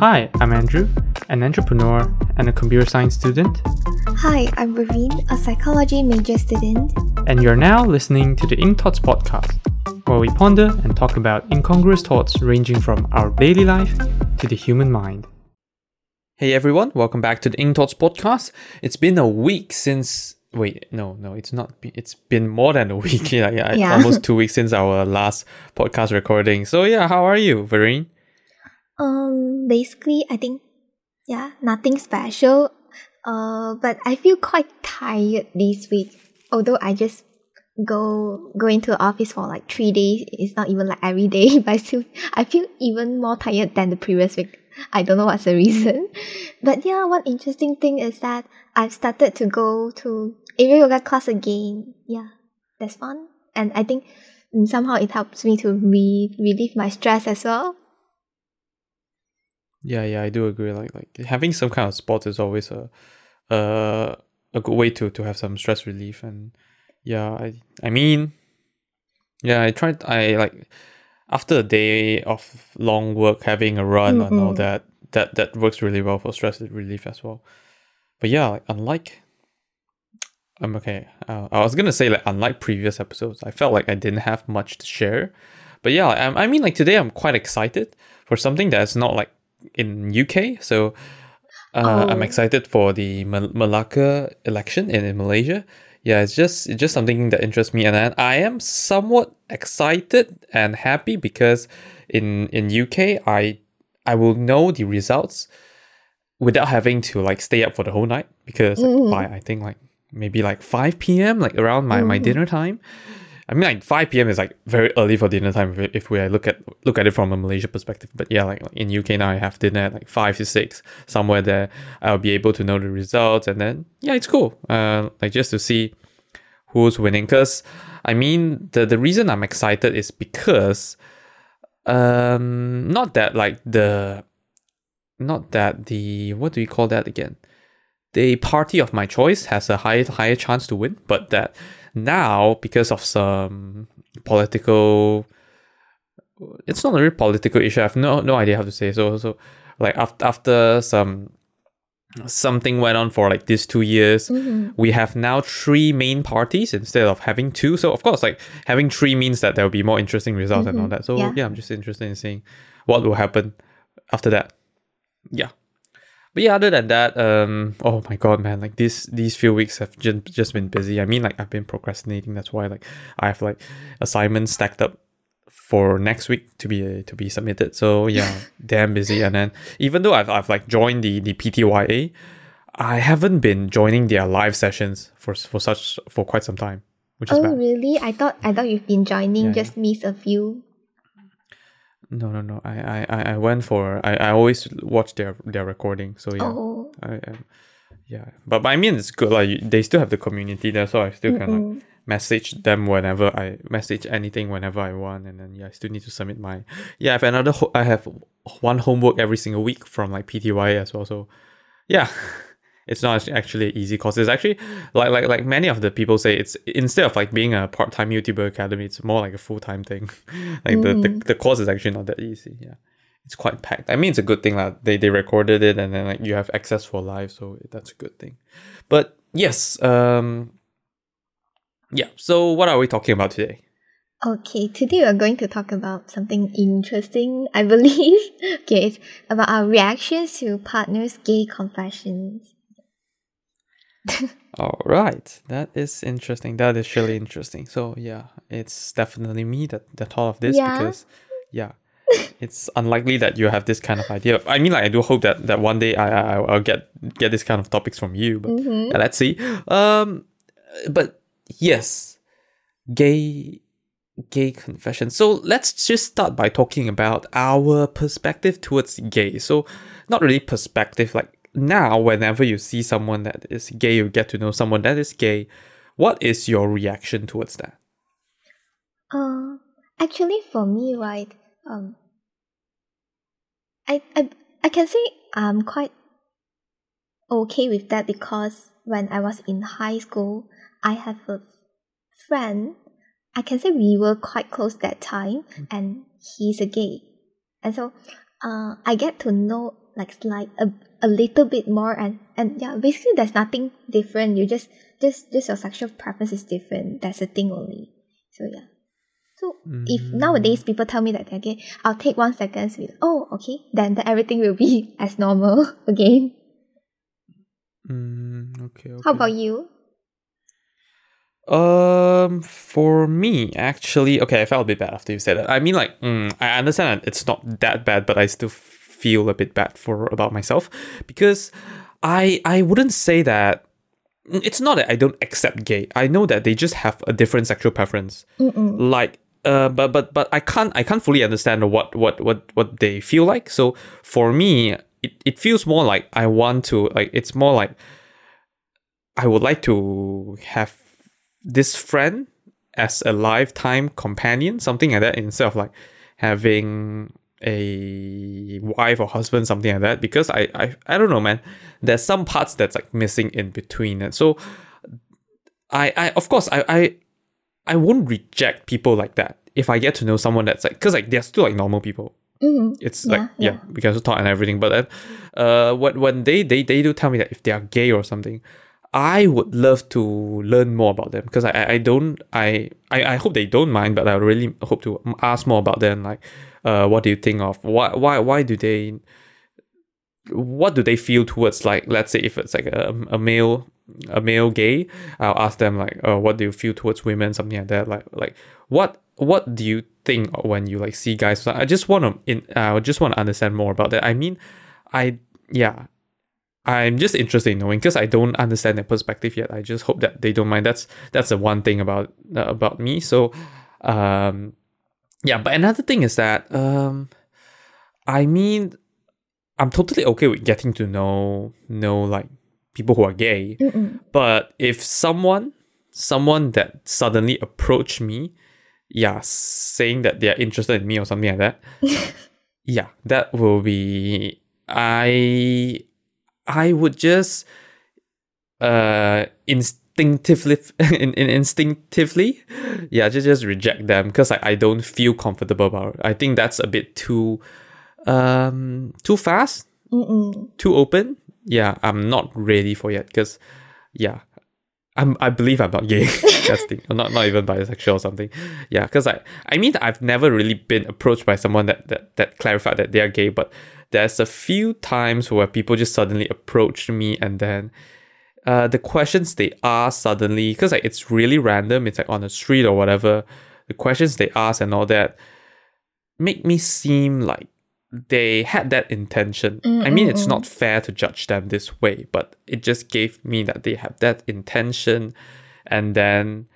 Hi, I'm Andrew, an entrepreneur and a computer science student, Hi, I'm Raveen, a psychology major student. and you're now listening to the Ink Thoughts podcast, where we ponder and talk about incongruous thoughts ranging from our daily life to the human mind. Hey everyone, welcome back to the Ink Thoughts podcast. It's been a week since. Wait, no, no, it's not. be- It's been more than a week. Yeah, yeah, Yeah. almost two weeks since our last podcast recording. So yeah, how are you, Vareen? Um, basically, I think, yeah, nothing special. Uh, but I feel quite tired this week. Although I just go go into the office for like three days. It's not even like every day, but I still I feel even more tired than the previous week. I don't know what's the reason. But yeah, one interesting thing is that I've started to go to aerial yoga class again. Yeah, that's fun. And I think mm, somehow it helps me to re- relieve my stress as well. Yeah, yeah, I do agree. Like, like having some kind of sport is always a, uh, a good way to to have some stress relief. And yeah, I, I mean, yeah, I tried. I like after a day of long work, having a run and all that. That that works really well for stress relief as well. But yeah, like, unlike. I'm okay. Uh, I was gonna say like unlike previous episodes, I felt like I didn't have much to share. But yeah, I, I mean like today I'm quite excited for something that's not like in UK. So uh, I'm Oh. excited for the Mal- Malacca election in, in Malaysia. Yeah, it's just it's just something that interests me, and I, I am somewhat excited and happy because in in UK I I will know the results without having to like stay up for the whole night because Mm. by I think like maybe like 5 p.m. like around my, my Mm. dinner time. I mean like 5 p.m. is like very early for dinner time if, we look at look at it from a Malaysia perspective. But yeah, like in UK now I have dinner at like 5 to 6 somewhere there. I'll be able to know the results and then yeah, it's cool. Uh like just to see who's winning cuz I mean the the reason I'm excited is because um not that like the not that the what do you call that again the party of my choice has a higher higher chance to win but that now because of some political it's not a real political issue i have no no idea how to say so so like after after some something went on for like these two years Mhm. we have now three main parties instead of having two. So of course, like having three means that there will be more interesting results and all Mhm. that. So Yeah. yeah. I'm just interested in seeing what will happen after that. Yeah. But yeah, other than that, um, oh my god, man, like these these few weeks have just just been busy. I mean, like I've been procrastinating. That's why like I have like assignments stacked up for next week to be to be submitted. So yeah, damn busy. And then even though I've I've like joined the the PTYA, I haven't been joining their live sessions for for such for quite some time, which is Oh bad. really? I thought I thought you've been joining, Yeah, just missed a few. No, no, no. I I I I went for I, I always watch their their recording. So yeah. Oh. I, um, yeah, but, but I mean it's good like they still have the community there, so I still can like message them whenever I message anything whenever I want, and then yeah, I still need to submit my yeah. I have another ho- I have one homework every single week from like PTY as well. So yeah, it's not actually an easy course. It's actually like like like many of the people say it's instead of like being a part time YouTuber academy, it's more like a full time thing. like the, the Mm. the course is actually not that easy. Yeah. It's quite packed. I mean, it's a good thing that they they recorded it and then like you have access for live, so that's a good thing. But yes, um, yeah. So what are we talking about today? Okay, today we're going to talk about something interesting, I believe. okay, it's about our reactions to partners' gay confessions. All right, that is interesting. That is really interesting. So yeah, it's definitely me that that thought of this Yeah. because yeah, it's unlikely that you have this kind of idea. I mean, like I do hope that that one day I I I'll get get this kind of topics from you, but Mm-hmm. let's see. Um, but yes, gay gay confession. So let's just start by talking about our perspective towards gay. So not really perspective like now whenever you see someone that is gay, you get to know someone that is gay. What is your reaction towards that? Uh, actually, for me, right, um, I, I, I can say I'm quite okay with that because when I was in high school, I have a friend. I can say we were quite close that time, and he's a gay, and so, uh, I get to know like slight a, a little bit more and and yeah basically there's nothing different. You just just just your sexual preference is different. That's the thing only. So yeah. So if nowadays people tell me that they're gay i'll take one second be oh okay. Then, then everything will be as normal again. Mm, okay, okay. how about you? Um, for me, actually, okay, I felt a bit bad after you said that. I mean, like, mm, I understand that it's not that bad, but I still feel a bit bad for about myself because I I wouldn't say that. mm, It's not that I don't accept gay. I know that they just have a different sexual preference. Like, uh, but but but I can't I can't fully understand what what what what they feel like. So for me, it, it feels more like I want to like. It's more like I would like to have this friend as a lifetime companion, something like that, instead of like having a wife or husband, something like that. Because I, I, I don't know, man. There's some parts that's like missing in between, and so I, I of course, I, I, I won't reject people like that if I get to know someone that's like, because like they're still like normal people. mm, It's Yeah, like yeah, yeah. we can also talk and everything. But then, uh, when when they they they do tell me that if they are gay or something, I would love to learn more about them because I I, don't I, I I hope they don't mind, but I really hope to ask more about them. Like, uh, what do you think of why why why do they what do they feel towards like let's say if it's like a, a male a male gay i'll ask them like uh, what do you feel towards women something like that like like what what do you think when you like see guys i just want to in i just want to understand more about that i mean i yeah i'm just interested in knowing because i don't understand their perspective yet i just hope that they don't mind that's that's the one thing about uh, about me so um yeah but another thing is that um i mean I'm totally okay with getting to know know like people who are gay. Mm-mm. But if someone someone that suddenly approached me, yeah, saying that they're interested in me or something like that, yeah, that will be I I would just uh instinctively in, in instinctively yeah just just reject them because I, I don't feel comfortable about it. I think that's a bit too um too fast. Mm-mm. too open. Yeah i'm not ready for yet because yeah i'm i believe i'm not gay. That's thing. Or not not even bisexual or something. Yeah because i i mean i've never really been approached by someone that that, that clarified that they are gay but there's a few times where people just suddenly approached me and then uh, the questions they ask suddenly because like it's really random it's like on the street or whatever the questions they ask and all that make me seem like they had that intention. Mm, I mean, it's not fair to judge them this way, but it just gave me that they have that intention, and then,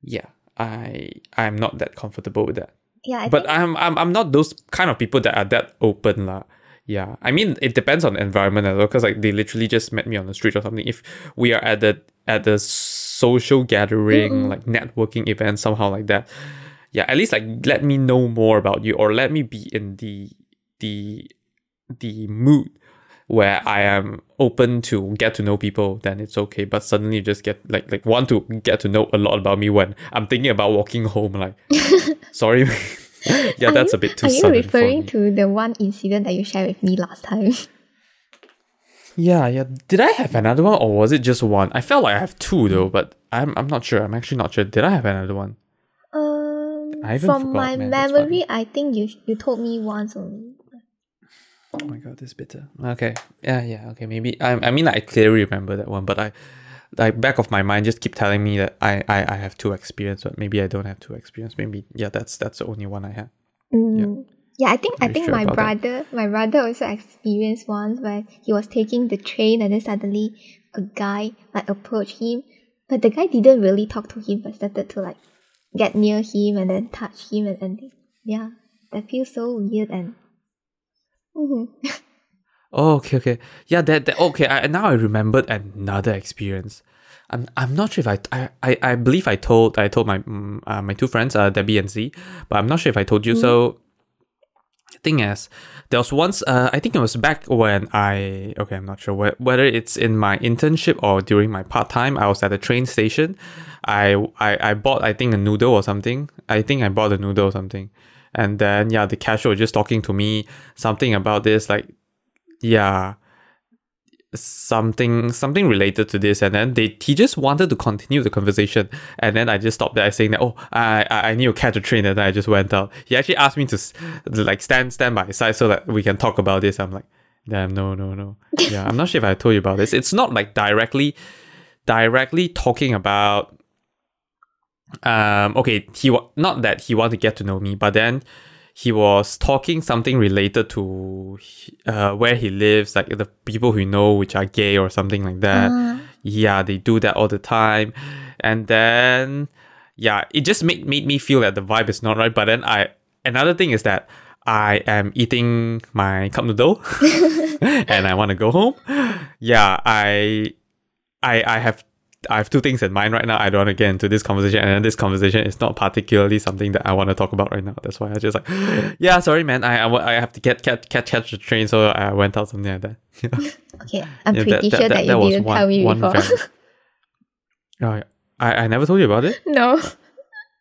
yeah, I I'm not that comfortable with that. Yeah, I but think, I'm I'm I'm not those kind of people that are that open lah. Yeah, I mean, it depends on the environment as well. Because like they literally just met me on the street or something. If we are at the at the social gathering, Mm-mm. like networking event, somehow like that. Yeah, at least like let me know more about you, or let me be in the the the mood where I am open to get to know people, then it's okay. But suddenly you just get like like want to get to know a lot about me when I'm thinking about walking home. Like, sorry, yeah, Are that's you- a bit too Are you referring to the one incident that you shared with me last time? Yeah, yeah. Did I have another one or was it just one? I felt like I have two though, but I'm I'm not sure. I'm actually not sure. Did I have another one? Um, I even from forgot, my man, memory, I think you you told me once only. Oh my god, this bitter. Okay. Yeah, yeah, okay. Maybe I I mean I clearly remember that one, but I like back of my mind just keep telling me that I, I, I have two experience, but maybe I don't have two experience. Maybe yeah, that's that's the only one I have. Mm. Yeah, I think I think sure my about that. brother my brother also experienced once where he was taking the train and then suddenly a guy like approached him, but the guy didn't really talk to him but started to like get near him and then touch him and, and yeah, that feels so weird and Mhm. Oh, okay, okay. Yeah, that, that okay. I, now I remembered another experience. I'm I'm not sure if I I, I, I believe I told I told my mm, uh, my two friends uh, Debbie and Z, but I'm not sure if I told you. So thing is, there was once uh, I think it was back when I okay I'm not sure whe- whether it's in my internship or during my part time. I was at a train station. I, I I bought I think a noodle or something. I think I bought a noodle or something, and then yeah, the cashier was just talking to me something about this like yeah. Something something related to this and then they he just wanted to continue the conversation and then I just stopped there saying that oh I I, I need to catch a train and then I just went out. He actually asked me to, s- like stand stand by his side so that we can talk about this. I'm like damn no no no. Yeah I'm not sure if I told you about this. It's not like directly directly talking about um okay he wa- not that he wanted to get to know me but then he was talking something related to uh, where he lives, like the people who know which are gay or something like that. Ah. Yeah, they do that all the time, and then yeah, it just made made me feel that the vibe is not right. But then I another thing is that I am eating my cup noodle, and I want to go home. Yeah, I I I have I have two things in mind right now. I don't want to get into this conversation, and then this conversation is not particularly something that I want to talk about right now. That's why I just like, yeah, sorry, man. I I, I have to get catch catch catch the train, so I went out something like that. Yeah, Okay, I'm Yeah, pretty sure that, you was didn't tell me before. oh. I I never told you about it. no.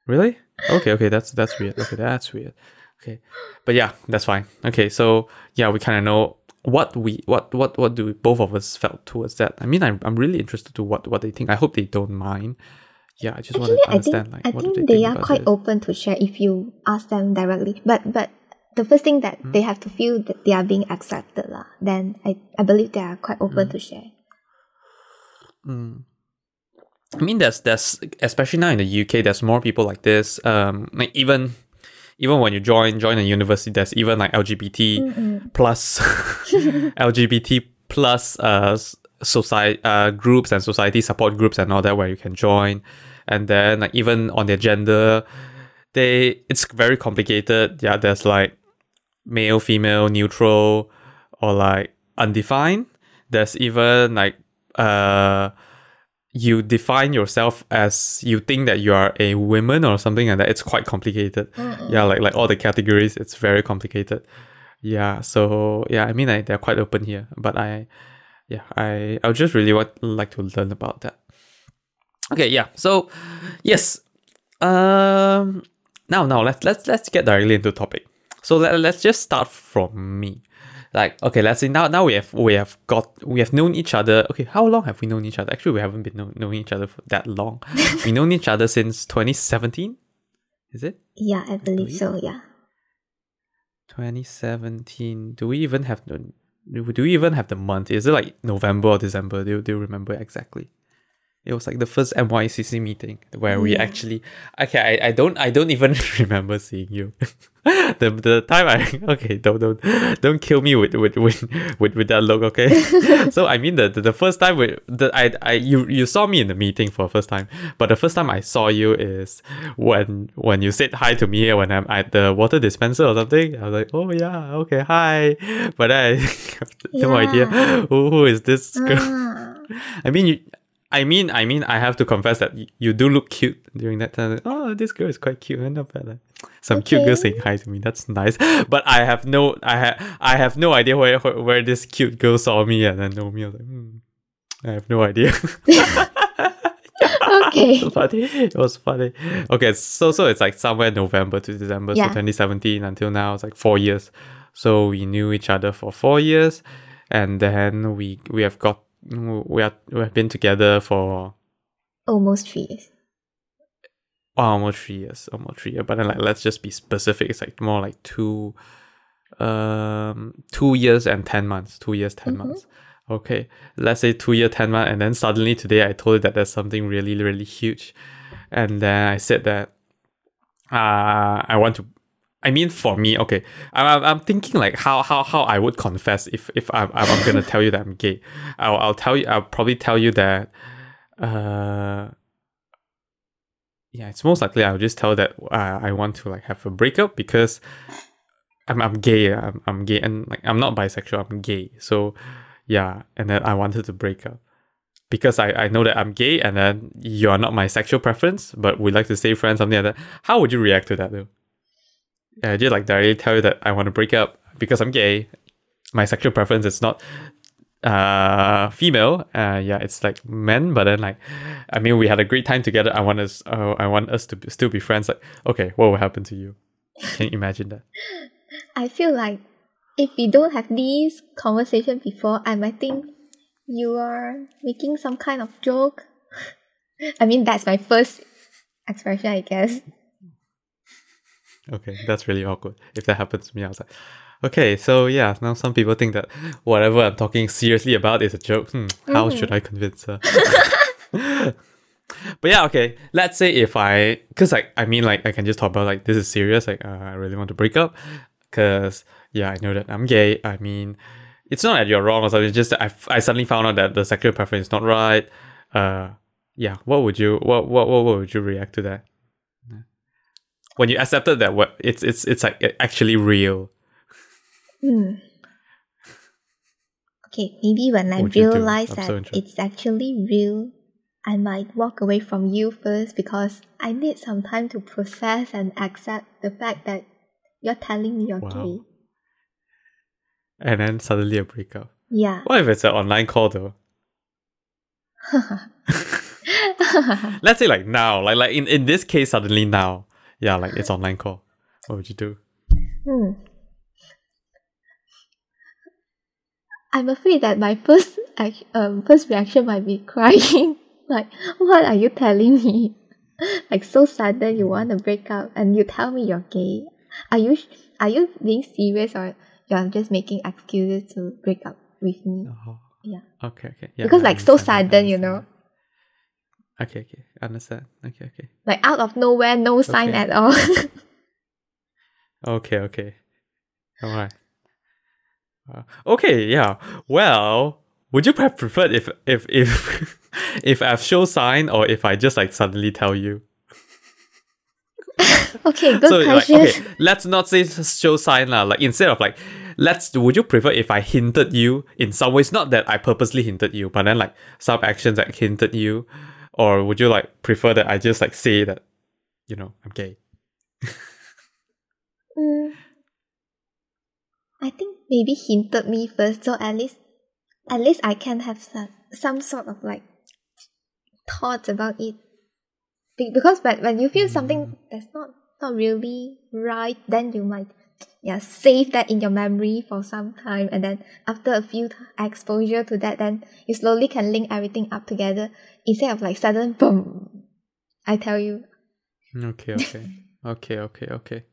Really? Okay, okay, that's that's weird. Okay, that's weird. Okay, but yeah, that's fine. Okay, so yeah, we kind of know what we what what what do both of us felt towards that. I mean, I'm I'm really interested to what what they think. I hope they don't mind. Yeah, I just want to I think understand like I what think do they, they are quite this. open to share if you ask them directly. But but the first thing that Hmm? they have to feel that they are being accepted lah. Then I, I believe they are quite open Hmm. to share. Mm. I mean, there's there's especially now in the UK, there's more people like this. Um, like even even when you join join a university, there's even like LGBT plus LGBT plus uh society uh groups and society support groups and all that where you can join, and then like even on their gender, they it's very complicated. Yeah, there's like male, female, neutral, or like undefined. There's even like uh you define yourself as you think that you are a woman or something like that. It's quite complicated. Yeah, like like all the categories, it's very complicated. Yeah, so yeah, I mean, I, they're quite open here, but I, yeah, I I would just really want like to learn about that. Okay, yeah. So, yes. Um. Now, now let's let's let's get directly into the topic. So let, let's just start from me. Like, okay, let's see. Now, now we have we have got we have known each other. Okay, how long have we known each other? Actually, we haven't been know, knowing each other for that long. we known each other since 2017. Is it Yeah, I believe believe- so. Yeah. 2017? Do we even have the do we even have the month? Is it like November or December? Do you, do you remember exactly? It was like the first NYCC meeting where we actually okay. I, I don't I don't even remember seeing you. the the time I okay don't don't don't kill me with with with with, with that look okay. so I mean the, the the first time we the I I you you saw me in the meeting for the first time, but the first time I saw you is when when you said hi to me when I'm at the water dispenser or something. I was like oh yeah okay hi, but I have no idea who, who is this girl. Ah, I mean, you, I mean, I mean, I have to confess that you do look cute during that time. Oh, this girl is quite cute. Not bad. Like, some cute girl saying hi to me. That's nice. But I have no, I have, I have no idea where, where this cute girl saw me and then know me. I was like, hmm, I have no idea. okay. it was funny. It was funny. Okay, so so it's like somewhere November to December, so 2017 until now, it's like four years. So we knew each other for four years, and then we we have got we are we have been together for Almost three years. almost three years, almost three years. But then like let's just be specific. It's like more like two, um, two years and ten months. Two years, 10 Mhm. months. Okay, let's say two year ten months, and then suddenly today I told you that there's something really really huge, and then I said that, uh, I want to. I mean, for me, okay, I'm, I'm, thinking like how how how I would confess if if I'm I'm, I'm gonna tell you that I'm gay. I'll I'll tell you. I'll probably tell you that, uh, yeah, it's most likely I'll just tell that uh, I want to like have a breakup because I'm I'm gay. I'm I'm gay and like I'm not bisexual. I'm gay. So yeah, and then I wanted to break up because I I know that I'm gay and then you are not my sexual preference, but we like to stay friends. Something like that. How would you react to that though? Yeah, just like directly tell you that I want to break up because I'm gay. My sexual preference is not uh female uh yeah it's like men but then like i mean we had a great time together i want us oh, i want us to be, still be friends like okay what will happen to you can you imagine that I feel like if we don't have these conversation before, I might think you are making some kind of joke. I mean, that's my first expression, I guess. Okay, that's really awkward. If that happens to me, I was like, okay, so yeah, now some people think that whatever I'm talking seriously about is a joke. Hmm, how should I convince her? but yeah, okay. Let's say if I, cause like I mean, like I can just talk about like this is serious. Like uh, I really want to break up, cause yeah, I know that I'm gay. I mean, it's not that you're wrong or something. It's just that I, I suddenly found out that the sexual preference is not right. Uh, yeah. What would you what what what, what would you react to that? When you accepted that what it's it's it's like actually real. Hmm. Okay, maybe when I would you do? realize that so it's actually real, I might walk away from you first because I need some time to process and accept the fact that you're telling me you're Wow. gay. And then suddenly a breakup. Yeah. What if it's an online call though? Let's say like now, like like in, in this case, suddenly now. Yeah, like it's online call. What would you do? Hmm. I'm afraid that my first act- um first reaction might be crying. like, what are you telling me? like so sudden you want to break up and you tell me you're gay. Are you are you being serious or you're just making excuses to break up with me? Oh, Yeah. okay, okay. Yeah, because I like so sudden, you know, Okay, okay. Understand. Okay, okay. like out of nowhere, no sign Okay. at all. Okay, okay. All right. Uh, okay, yeah. Well, would you perhaps prefer if if if if I've show sign or if I just like suddenly tell you? okay, good so like question. okay, let's not say show sign lah. Like instead of like, let's would you prefer if I hinted you in some ways? Not that I purposely hinted you, but then like some actions that hinted you, or would you like prefer that I just like say that, you know, I'm gay? Mm, I think maybe hinted me first, so at least, at least I can have some, some sort of like thoughts about it. Be- because when, when you feel something that's not not really right, then you might yeah save that in your memory for some time, and then after a few t- exposure to that, then you slowly can link everything up together instead of like sudden boom. I tell you, Okay, okay, okay, okay, okay.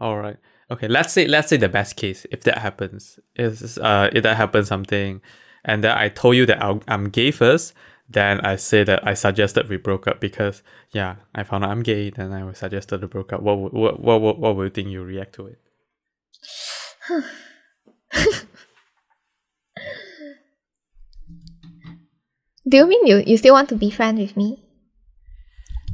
All right. Okay. Let's say let's say the best case if that happens is uh if that happens something, and then I told you that I'll, I'm gay first. Then I say that I suggested we broke up because yeah I found out I'm gay. Then I suggested to broke up. What would what what what, what would you think you react to it? do you mean you you still want to be friends with me?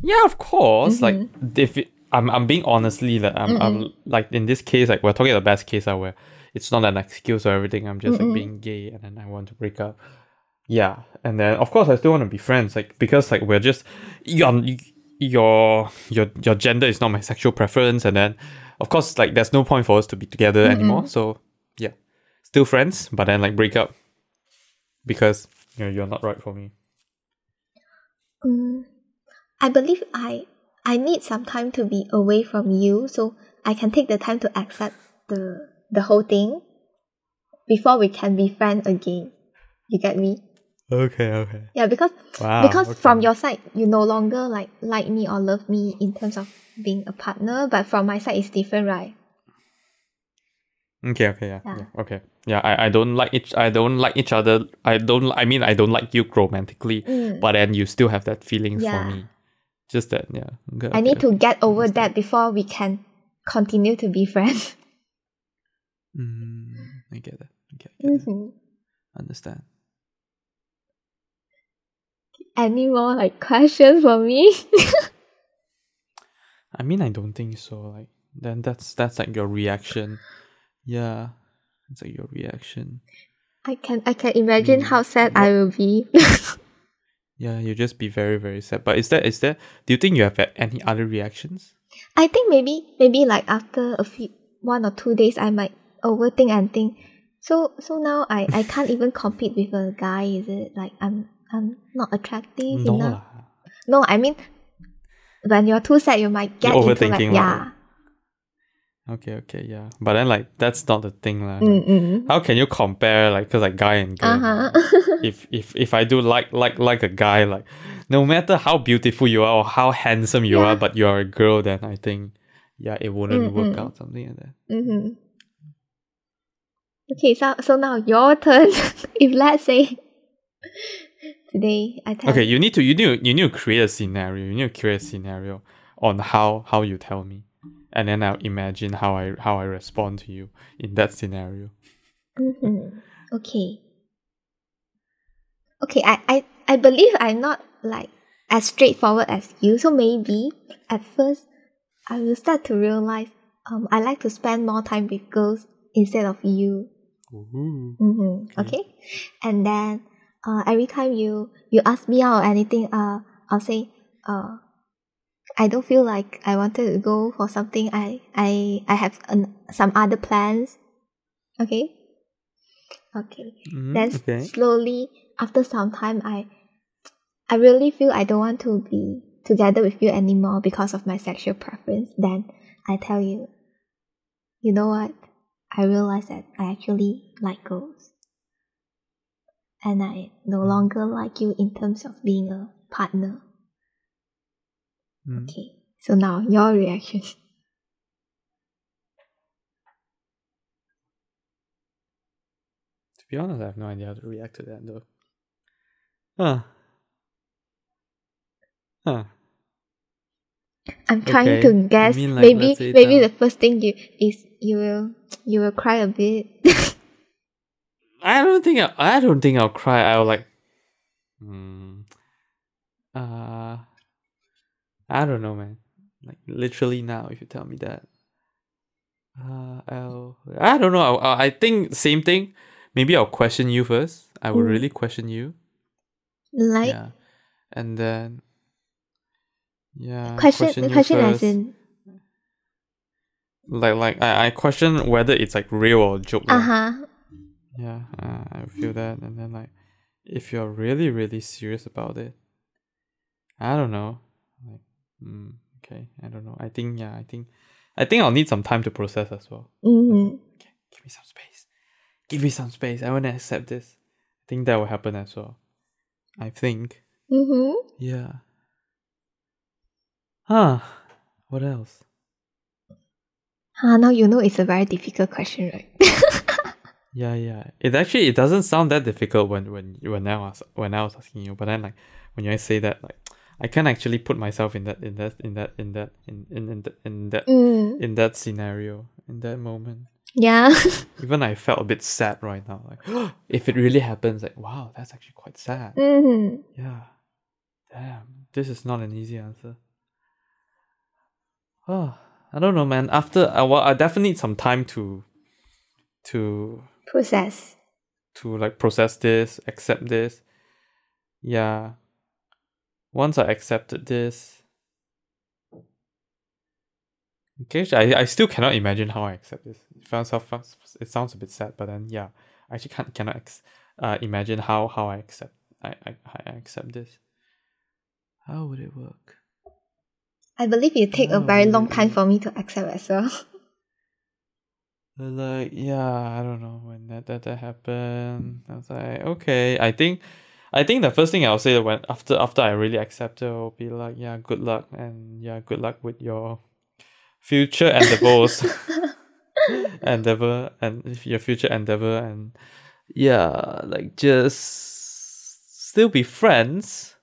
Yeah, of course. Like Mm-hmm. if it, I'm I'm being honestly like I'm I'm like in this case like we're talking the best case where it's not an excuse or everything. I'm just like being gay and then I want to break up. Yeah, and then of course I still want to be friends like because like we're just your your your your gender is not my sexual preference and then of course like there's no point for us to be together anymore. So yeah, still friends, but then like break up because know, you're not right for me. Mm, I believe I I need some time to be away from you so I can take the time to accept the the whole thing before we can be friends again. You get me? Okay, okay. Yeah, because Wow. because okay. from your side you no longer like like me or love me in terms of being a partner, but from my side it's different, right? Okay, okay, yeah, Yeah. yeah, okay, yeah. I, I don't like each. I don't like each other. I don't. I mean, I don't like you romantically, Mm. but then you still have that feelings Yeah. for me. Just that, yeah. Okay, I need to get over that before we can continue to be friends. Mm, I get that. Okay, I get that. Mhm. Understand. Any more like questions for me? I mean, I don't think so. Like, then that's that's like your reaction. Yeah, it's like your reaction. I can I can imagine Mm. how sad I will be. Yeah, you'll just be very very sad. But is that is that? Do you think you have had any other reactions? I think maybe maybe like after a few one or two days I might overthink and think so so now I, I can't even compete with a guy, is it? Like I'm I'm not attractive No enough. No, I mean when you're too sad you might get You're into like yeah. Okay, okay, yeah. But then like that's not the thing, lah. Mm-mm. How can you compare like cause like guy and girl? Uh-huh. if if if I do like like like a guy, like no matter how beautiful you are or how handsome you Yeah. are, but you are a girl, then I think yeah, it wouldn't mm, work Mm-mm. out something like that. Mm-hmm. Okay, so so now your turn. if let's say today I tell Okay, you need to you need to, you need to create a scenario. You need to create a scenario on how how you tell me, and then I'll imagine how I how I respond to you in that scenario. Mhm. Okay. Okay, I, I, I believe I'm not like as straightforward as you. So maybe at first I will start to realize um I like to spend more time with girls instead of you. Ooh. Mm-hmm. Okay. And then uh every time you you ask me out or anything, uh I'll say uh I don't feel like I wanted to go for something. I I I have an, some other plans. Okay. Okay. Mhm, Then okay. slowly after some time I I really feel I don't want to be together with you anymore because of my sexual preference, then I tell you, you know what? I realize that I actually like girls. And I no longer like you in terms of being a partner. Mm. Okay. So now your reaction. To be honest, I have no idea how to react to that though. Huh. Huh. I'm trying Okay, to guess. mean like, maybe maybe the first thing you is you will you will cry a bit. I don't think I, I don't think I'll cry. I'll like hmm. Uh I don't know man. Like literally now if you tell me that. Uh I'll I don't know. I'll, I'll- think same thing. Maybe I'll question you first. I will Mm. really question you. like yeah. And then yeah, question, you question as in like like I, I question whether it's like real or joke. uh huh. Yeah, uh, I feel that, and then like, if you're really really serious about it, I don't know, like, mm, okay, I don't know. I think yeah, I think, I think I'll need some time to process as well. Mm-hmm. Okay, give me some space. Give me some space. I want to accept this. I think that will happen as well. I think. Mm-hmm. Yeah. Huh. What else? Ah, now you know it's a very difficult question, right? Yeah, yeah. It actually it doesn't sound that difficult when when when I was when I was asking you, but then like when you say that, like I can't actually put myself in that in that in that in that in in in, that in that mm. in that scenario in that moment. Yeah. Even I felt a bit sad right now. Like if it really happens, like wow, that's actually quite sad. mm. Yeah. Damn, this is not an easy answer. Oh, I don't know, man. After I well, I definitely need some time to to Process. to like process this, accept this. Yeah. Once I accepted this, okay, I, I still cannot imagine how I accept this. It sounds it sounds a bit sad, but then yeah, I actually can't cannot ex- uh, imagine how how I accept I, I I accept this. How would it work? I believe it take a very long time for me to accept as well. Like yeah, I don't know when that that, that happened. I was like, okay, I think, I think the first thing I'll say when after after I really accept it will be like, yeah, good luck and yeah, good luck with your future endeavors, endeavor and your future endeavor and yeah, like just still be friends.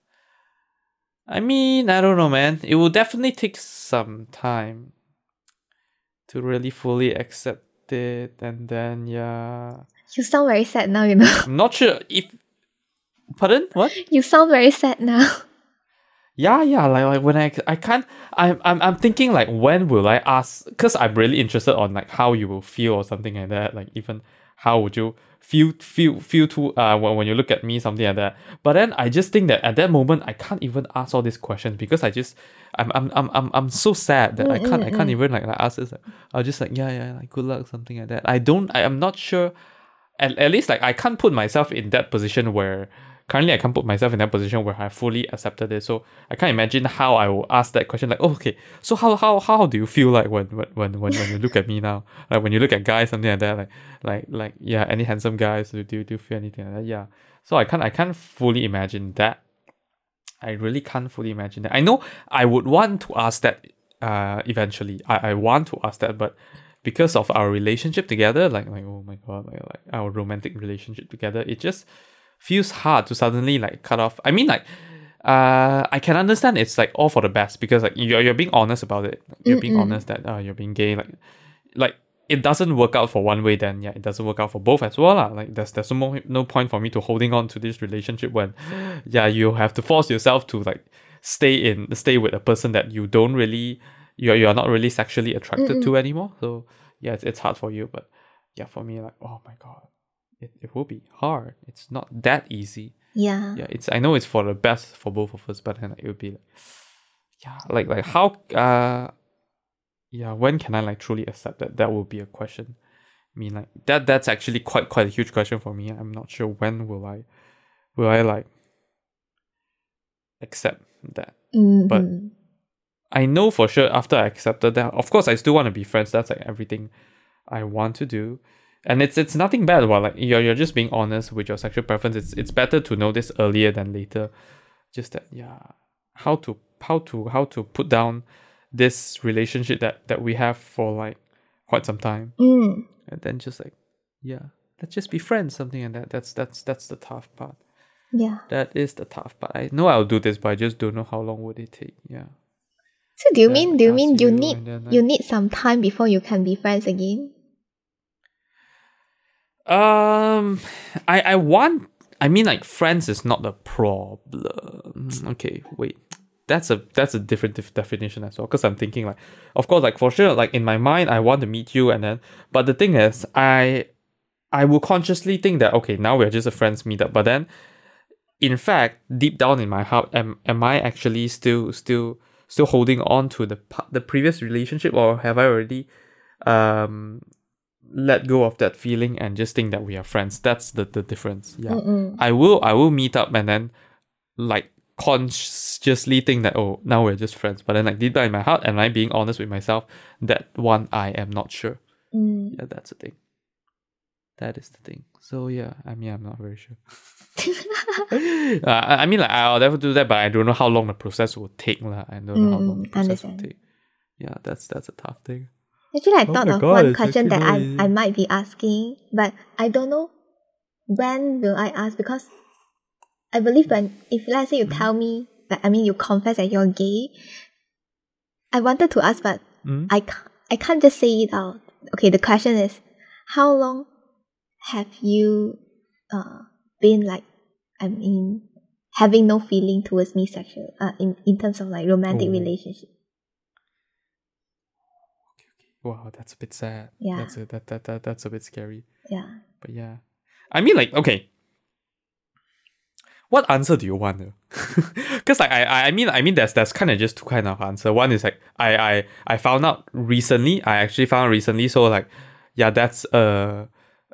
I mean, I don't know, man. It will definitely take some time to really fully accept it and then yeah You sound very sad now, you know. i'm not sure if pardon? What? You sound very sad now. yeah yeah like, like when i i can't i'm i'm, I'm thinking like when will i ask because i'm really interested on like how you will feel or something like that like even how would you feel feel feel to uh when, when you look at me something like that. But then i just think that at that moment i can't even ask all these questions because i just i'm i'm i'm i'm, I'm so sad that i can't i can't even like, like ask this i'll just like yeah yeah like good luck something like that. I don't i am not sure at, at least like i can't put myself in that position where currently I can't put myself in that position where I fully accepted it. So I can't imagine how I will ask that question like, oh, okay, so how how how do you feel like when when when when, you look at me now? Like when you look at guys, something like that, like like like yeah, any handsome guys, do do, do you feel anything like that? Yeah. So I can't I can't fully imagine that. I really can't fully imagine that. I know I would want to ask that uh eventually. I, I want to ask that, but because of our relationship together, like like oh my god, like, like our romantic relationship together, it just feels hard to suddenly like cut off. I mean, like, uh, I can understand it's like all for the best because like you're you're being honest about it. You're being Mm-mm. honest that uh, you're being gay. Like, like it doesn't work out for one way, then yeah, it doesn't work out for both as well. lah. Like there's there's no no point for me to holding on to this relationship when, yeah, you have to force yourself to like stay in stay with a person that you don't really you're you're not really sexually attracted to anymore. So yeah, it's, it's hard for you, but yeah, for me like oh my god, it, it will be hard. It's not that easy. Yeah. Yeah, it's I know it's for the best for both of us, but then it would be like yeah, like like how uh yeah, when can I like truly accept that? That will be a question. I mean like that that's actually quite quite a huge question for me. I'm not sure when will I will I like accept that. Mhm. I know for sure after I accepted that, of course I still want to be friends. That's like everything I want to do. And it's it's nothing bad about like you're you're just being honest with your sexual preference. It's it's better to know this earlier than later. Just that yeah. How to how to how to put down this relationship that, that we have for like quite some time. Mm. And then just like yeah. Let's just be friends, something like that. That's that's that's the tough part. Yeah. That is the tough part. I know I'll do this, but I just don't know how long would it take. Yeah. So do you Then mean do you mean you need you need some time before you can be friends again? Um, I I want. I mean, like friends is not the problem. Okay, wait. That's a that's a different def- definition as well. Because I'm thinking like, of course, like for sure, like in my mind, I want to meet you, and then, but the thing is, I, I will consciously think that okay, now we're just a friends meetup, but then, in fact, deep down in my heart, am am I actually still still still holding on to the the previous relationship, or have I already, um, let go of that feeling and just think that we are friends. That's the, the difference. Yeah. Mm-mm. I will I will meet up and then like consciously think that oh now we're just friends. But then like deep down in my heart, am I being honest with myself? That one I am not sure. Mm. Yeah, that's the thing. That is the thing. So yeah, I mean I'm not very sure. uh, I I mean like I'll never do that, but I don't know how long the process will take. lah. I don't know how long the Mm, process will take. Yeah, that's that's a tough thing. Actually, I Oh thought of God, one question that I, I might be asking, but I don't know when will I ask because I believe when if let's say you tell me that I mean you confess that you're gay, I wanted to ask, but Mm? I can't, I can't just say it out. Okay, the question is, how long have you uh been like I mean having no feeling towards me sexual uh in, in terms of like romantic Oh. relationship? Wow, that's a bit sad. Yeah. That's a, that, that, that that's a bit scary. Yeah. But yeah. I mean like okay. What answer do you want? Because like I, I mean I mean there's there's kind of just two kind of answer. One is like I I I found out recently. I actually found out recently. So like yeah, that's uh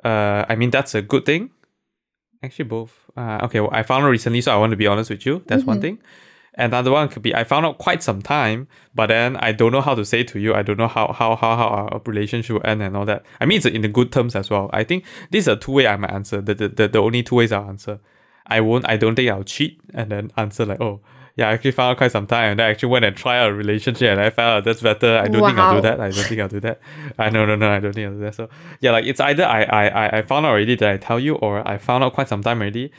uh I mean that's a good thing. Actually both. Uh okay, well, I found out recently, so I want to be honest with you. That's one Another one could be I found out quite some time, but then I don't know how to say to you. I don't know how how how, how our relationship will end and all that. I mean it's in the good terms as well. I think these are two way I might answer. The, the the the only two ways I'll answer. I won't I don't think I'll cheat and then answer like, oh yeah, I actually found out quite some time and I actually went and out a relationship and I found out that's better. I don't think I'll do that. I don't think I'll do that. I no no no I don't think I'll do that. So yeah, like it's either I I, I found out already that I tell you or I found out quite some time already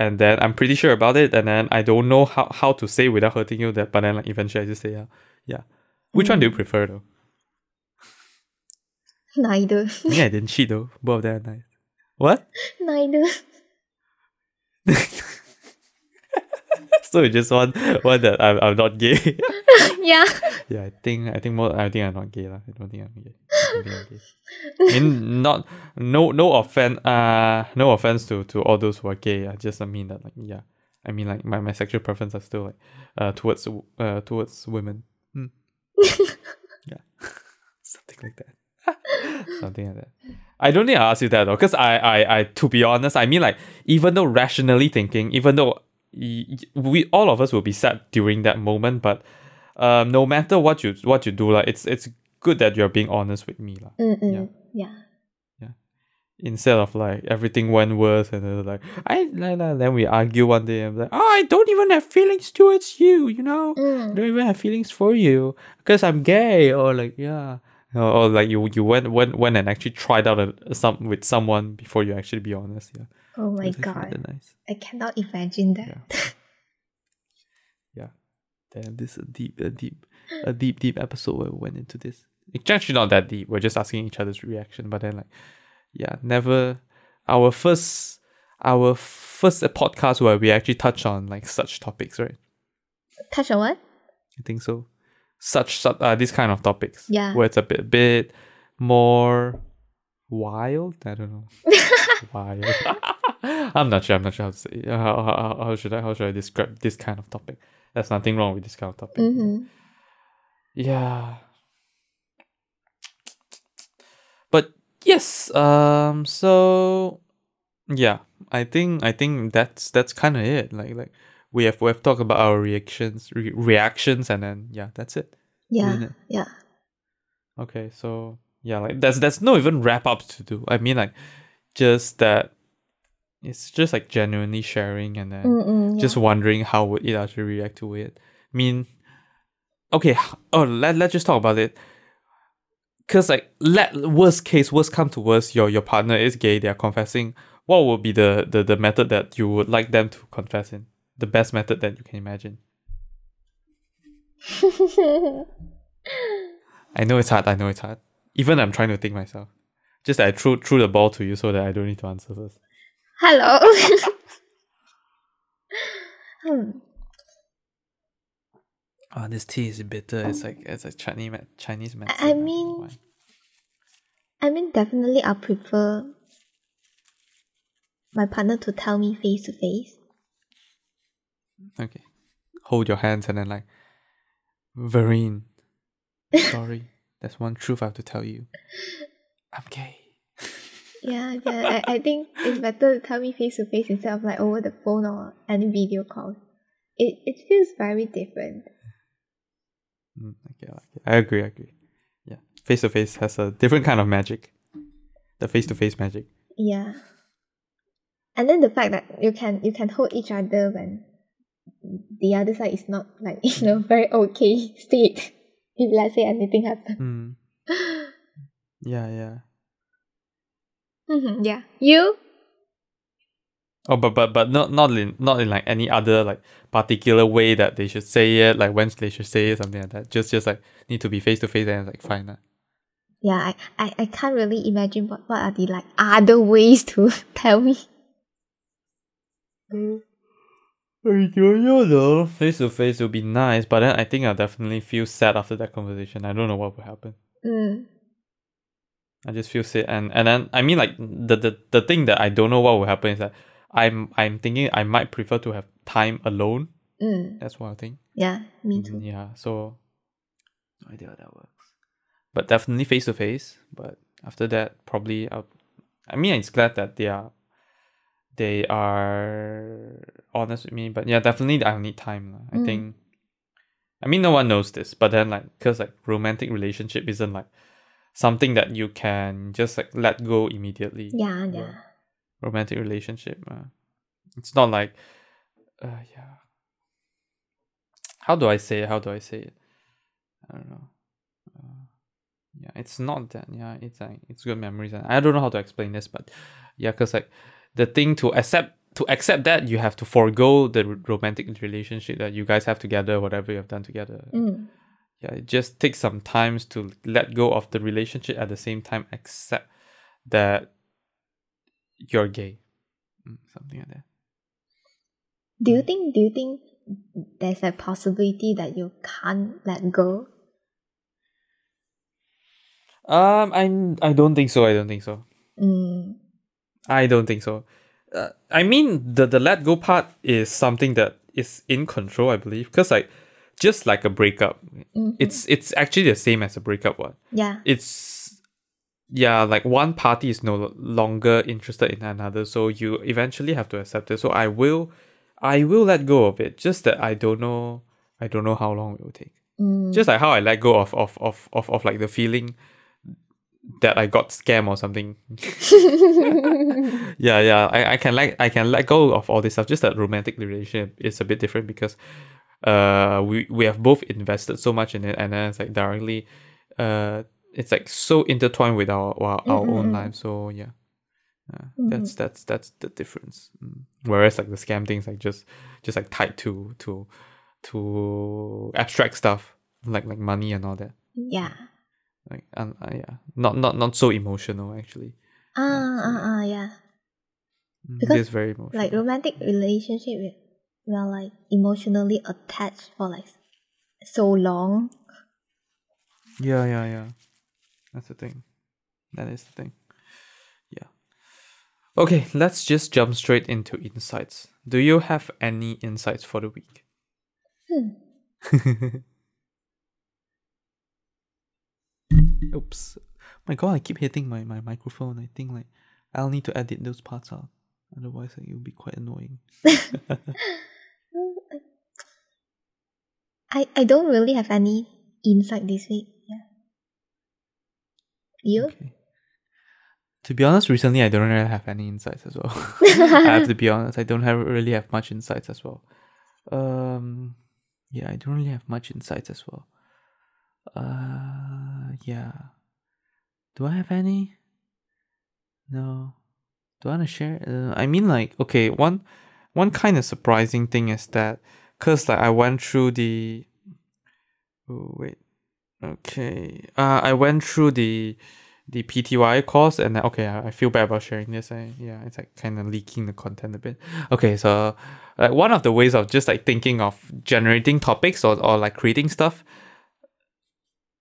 and then I'm pretty sure about it and then I don't know how, how to say without hurting you that but then like eventually I just say yeah. Yeah. Which one do you mm. prefer though? Neither. yeah, I didn't cheat though. Both of them are nice. What? Neither. so you just want want that I'm, I'm not gay. yeah. yeah, I think I think more I think I'm not gay lah. I don't think I'm gay. I think I'm gay. I mean not no no offense uh no offense to, to all those who are gay. I just I mean that like yeah. I mean like my, my sexual preference are still like uh towards uh towards women. Hmm. yeah. Something like that. Something like that. I don't think I asked you that though, because I, I, I, to be honest, I mean like even though rationally thinking, even though we all of us will be sad during that moment, but um, no matter what you what you do, like it's it's good that you're being honest with me, like, Mm-mm. Yeah. instead of like everything went worse and then like I like, like, then we argue one day and I'm like, oh, I don't even have feelings towards you, you know. I Mm. don't even have feelings for you because I'm gay or like yeah or, or like you you went went went and actually tried out a, some with someone before you actually be honest yeah Oh my That's god. nice I cannot imagine that. yeah damn this is a deep a deep a deep deep episode where we went into this it's actually not that deep we're just asking each other's reaction but then like yeah never our first our first podcast where we actually touch on like such topics right Touch on what? I think so. Such, such uh, these kind of topics. Yeah. Where it's a bit, bit more wild. I don't know. wild. I'm not sure. I'm not sure how to say. How, how, how, how should I how should I describe this kind of topic? There's nothing wrong with this kind of topic. Mm-hmm. Yeah. But yes, um so yeah, I think I think that's that's kind of it. Like like we have we have talked about our reactions re- reactions and then yeah, that's it. Yeah. It? Yeah. Okay, so yeah, like there's there's no even wrap ups to do. I mean like just that it's just like genuinely sharing and then Mm-mm, yeah. just wondering how would it actually react to it. I mean, okay, oh let let's just talk about it. Cause like let worst case, worst come to worst, your your partner is gay, they are confessing. What would be the, the the method that you would like them to confess in? The best method that you can imagine. I know it's hard. I know it's hard. Even I'm trying to think myself. Just I threw threw the ball to you so that I don't need to answer first. Hello. hmm. Oh, this tea is bitter. It's like it's like Chinese Chinese medicine. I don't mean- why. I mean, definitely, I prefer my partner to tell me face to face. Okay. Hold your hands and then like, Vereen, sorry. There's one truth I have to tell you. I'm gay. Yeah, yeah. I, I think it's better to tell me face to face instead of like over the phone or any video call. It it feels very different. Mm, okay, it. I agree. I agree. Yeah, face to face has a different kind of magic. The face to face magic. Yeah. And then the fact that you can you can hold each other when the other side is not like in a very okay state. If let's say anything happens. Mm. Yeah, yeah. Mhm, yeah. You? Oh, but but but not not in not in like any other like particular way that they should say it, like when they should say it, something like that. Just just like need to be face to face and like fine. lah. Yeah, I, I, I can't really imagine what, what are the like other ways to tell me. I don't know though. Face to face would be nice, but then I think I'll definitely feel sad after that conversation. I don't know what will happen. Mm. I just feel sad, and and then I mean like the the the thing that I don't know what will happen is that I'm I'm thinking I might prefer to have time alone. Mm. That's one thing. Yeah, me Mm, too. Yeah, so no idea how that works. But definitely face to face. But after that, probably I'll, I mean, it's glad that they are they are honest with me. But yeah, definitely I'll need time. lah. I Mm. think. I mean, no one knows this, but then like, cause like romantic relationship isn't like something that you can just like let go immediately. Yeah, Yeah. Romantic relationship. Uh, it's not like, uh, yeah. How do I say it? How do I say it? I don't know. Uh, yeah, it's not that. Yeah, it's like it's good memories, and I don't know how to explain this, but yeah, cause like the thing to accept to accept that you have to forego the romantic relationship that you guys have together, whatever you have done together. Mm. Yeah, it just takes some times to let go of the relationship at the same time accept that you're gay. Mm, something like that. Do you think do you think there's a possibility that you can't let go? Um, I I don't think so. I don't think so. Mm. I don't think so. Uh, I mean, the the let go part is something that is in control, I believe, because like just like a breakup, Mhm. it's it's actually the same as a breakup one. Yeah. It's yeah, like one party is no longer interested in another, so you eventually have to accept it. So I will, I will let go of it. Just that I don't know, I don't know how long it will take. Mm. Just like how I let go of of of of, of like the feeling that I got scam or something. yeah, yeah. I, I can like I can let go of all this stuff. Just that romantic relationship is a bit different because uh we we have both invested so much in it and then it's like directly uh it's like so intertwined with our our, our own Mm-mm-mm. lives. So yeah. Uh, that's that's that's the difference. Mm. Whereas like the scam things like just just like tied to to to abstract stuff like like money and all that. yeah. Like um, uh, yeah, not not not so emotional actually. Ah, so- ah, ah, yeah. Mm, Because, this is very emotional. Like romantic relationship, we we are like emotionally attached for like so long. yeah, yeah, yeah. That's the thing. That is the thing. Yeah. Okay, let's just jump straight into insights. Do you have any insights for the week? Hmm. Oops. My god, I keep hitting my, my microphone. I think like I'll need to edit those parts out. Otherwise like, it will be quite annoying. I I don't really have any insight this week. Yeah. You? Okay. To be honest, recently I don't really have any insights as well. I have to be honest. I don't have really have much insights as well. Um, yeah, I don't really have much insights as well. Uh, yeah. Do I have any? No. Do I want to share? Uh, I mean, like, okay, one, one kind of surprising thing is that, cause like I went through the. Oh wait. Okay. Uh, I went through the the PTY course and then, okay, I, I feel bad about sharing this. I, yeah, it's like kind of leaking the content a bit. Okay, so like one of the ways of just like thinking of generating topics or, or like creating stuff,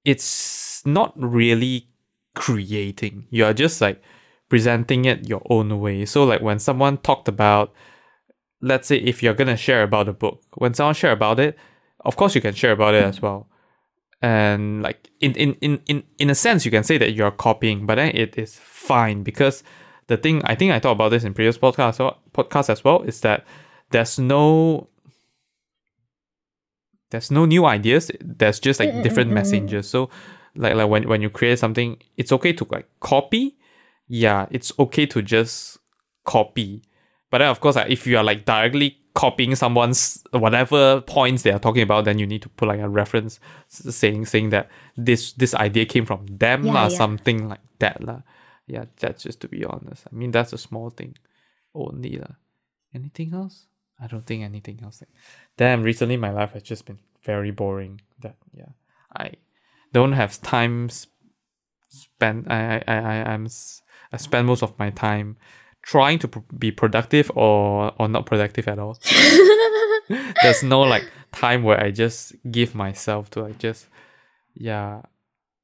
it's not really creating. You are just like presenting it your own way. So like when someone talked about, let's say if you're gonna share about a book, when someone share about it, of course you can share about it as well and like in in in in in a sense you can say that you're copying but then it is fine because the thing i think i talked about this in previous podcasts so podcast as well is that there's no there's no new ideas there's just like Mm, mm, different mm. messengers so like like when when you create something it's okay to like copy. Yeah it's okay to just copy. But then of course like, if you are like directly copying someone's whatever points they are talking about then you need to put like a reference saying saying that this this idea came from them Yeah, yeah. something like that lah. yeah that's just to be honest. I mean that's a small thing. Only lah. anything else? I don't think anything else. Damn recently my life has just been very boring. That yeah. I don't have time sp- spend i i i i'm i spend most of my time trying to pr- be productive or or not productive at all there's no like time where I just give myself to like just yeah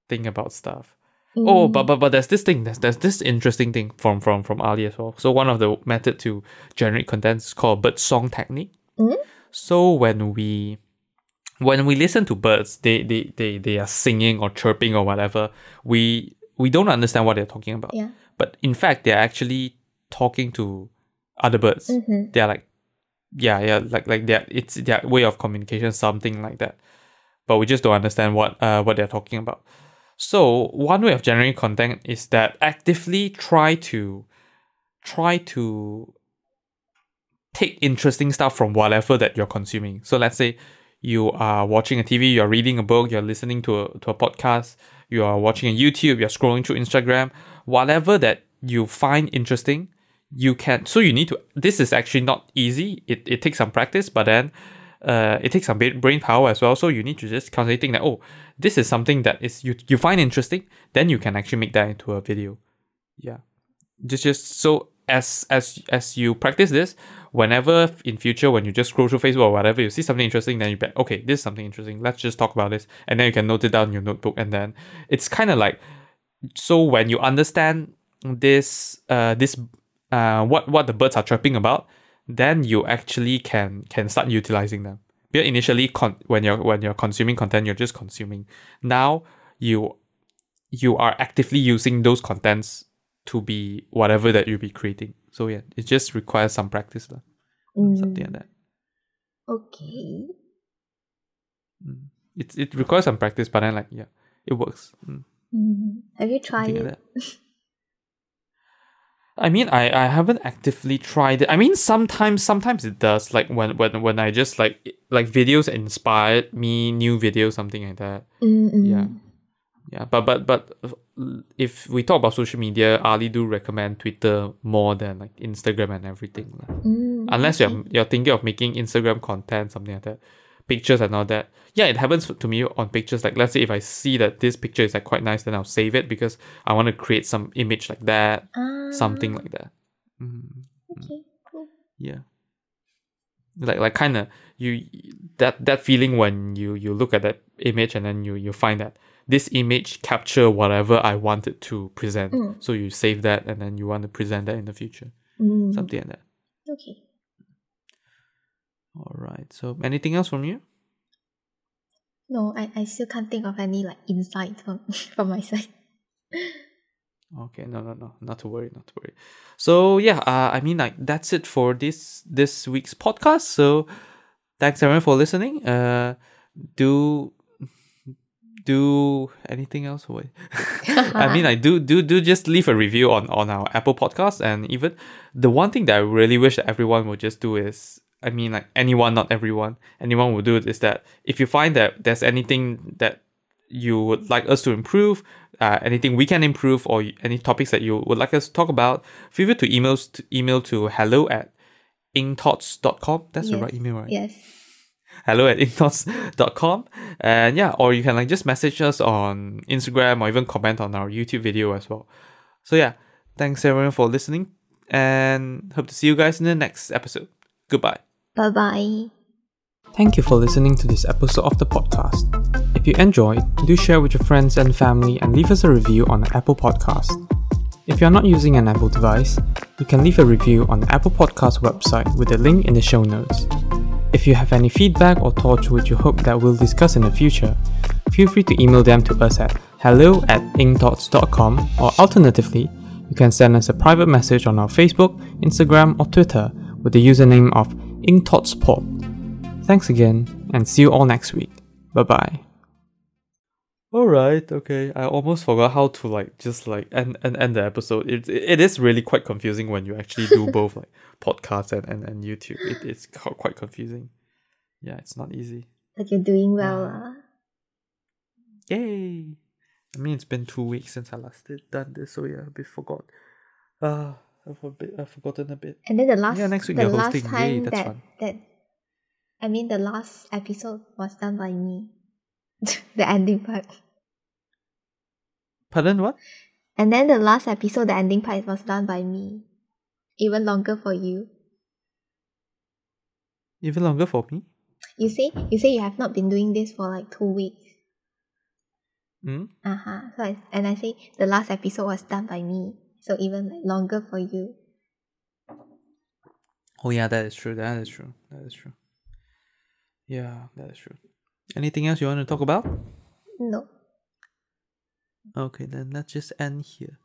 think about stuff. Oh, Mm. but but but there's this thing. There's there's this interesting thing from from from Ali as well. So one of the method to generate content is called bird song technique. Mm. So when we when we listen to birds, they they they they are singing or chirping or whatever. We we don't understand what they're talking about. Yeah. But in fact, they're actually talking to other birds Mm-hmm. they're like yeah yeah like like their it's their way of communication something like that but we just don't understand what uh what they're talking about so one way of generating content is that actively try to try to take interesting stuff from whatever that you're consuming so let's say you are watching a tv you're reading a book you're listening to a, to a podcast you are watching a youtube you're scrolling through instagram whatever that you find interesting you can so you need to this is actually not easy. It, it takes some practice but then uh, it takes some brain power as well. So you need to just constantly think that oh this is something that is you, you find interesting then you can actually make that into a video. Yeah. Just just so as as as you practice this whenever in future when you just scroll through facebook or whatever you see something interesting then you bet okay this is something interesting. Let's just talk about this. And then you can note it down in your notebook and then it's kind of like so when you understand this uh this uh what what the birds are chirping about then you actually can can start utilizing them. Because initially con- when you're when you're consuming content you're just consuming. Now you you are actively using those contents to be whatever that you'll be creating. So yeah, it just requires some practice, lah. something like Mm, that. okay. Mm. It it requires some practice, but then like yeah, it works. Mm. Mm. Have you tried it? like. I mean, I, I haven't actively tried it. I mean, sometimes sometimes it does. Like when when when I just like like videos inspired me, new videos, something like that. Mm, mm. Yeah, yeah. But but but if we talk about social media, Ali do recommend Twitter more than like Instagram and everything. Mm, Unless okay. you're you're thinking of making Instagram content, something like that, pictures and all that. Yeah, it happens to me on pictures. Like let's say if I see that this picture is like quite nice, then I'll save it because I want to create some image like that, Ah, something like that. Mhm. Okay, cool. Yeah. Like like kind of you that that feeling when you you look at that image and then you you find that this image capture whatever I wanted to present. Mm. So you save that and then you want to present that in the future. Mm, Something like that. Okay. All right. So anything else from you? No, I, I still can't think of any like insight from from my side. Okay, no, no, no, not to worry, not to worry. So yeah, uh, I mean, like that's it for this this week's podcast. So thanks everyone for listening. Uh, do do anything else? Wait, I mean, I do do do just leave a review on on our Apple Podcast, and even the one thing that I really wish that everyone would just do is. I mean, like anyone, not everyone, anyone will do it. Is that if you find that there's anything that you would like us to improve, uh, anything we can improve, or any topics that you would like us to talk about, feel free to email to email to hello at ingthoughts.com. That's the right email, right? Yes. Hello at ingthoughts.com. And yeah, or you can like just message us on Instagram or even comment on our YouTube video as well. So yeah, thanks everyone for listening and hope to see you guys in the next episode. Goodbye. Bye bye. Thank you for listening to this episode of the podcast. If you enjoyed, do share with your friends and family and leave us a review on the Apple Podcast. If you're not using an Apple device, you can leave a review on the Apple Podcast website with the link in the show notes. If you have any feedback or thoughts which you hope that we'll discuss in the future, feel free to email them to us at hello at ingthoughts.com or alternatively, you can send us a private message on our Facebook, Instagram, or Twitter with the username of ingthoughtspod. Thanks again, and see you all next week. Bye bye. Alright, okay. I almost forgot how to like just like end end, end the episode. It, it is really quite confusing when you actually do both like podcast and, and, and YouTube. It, it's quite confusing. Yeah, it's not easy. But you're doing well. Ah. Uh. Yay! I mean, it's been two weeks since I last did done this, so yeah, a bit forgot. Uh, I've a bit, I've forgotten a bit. And then the last Yeah, next week the you're last hosting. time Yay, that's that fun. that I mean the last episode was done by me. the ending part. Pardon, what? And then the last episode, the ending part was done by me. Even longer for you. Even longer for me? You say you say you have not been doing this for like two weeks. Hmm? Uh huh. So I, and I say the last episode was done by me. So even like longer for you. Oh yeah, that is true. That is true. That is true. Yeah, that is true. Anything else you want to talk about? No. Okay, then let's just end here.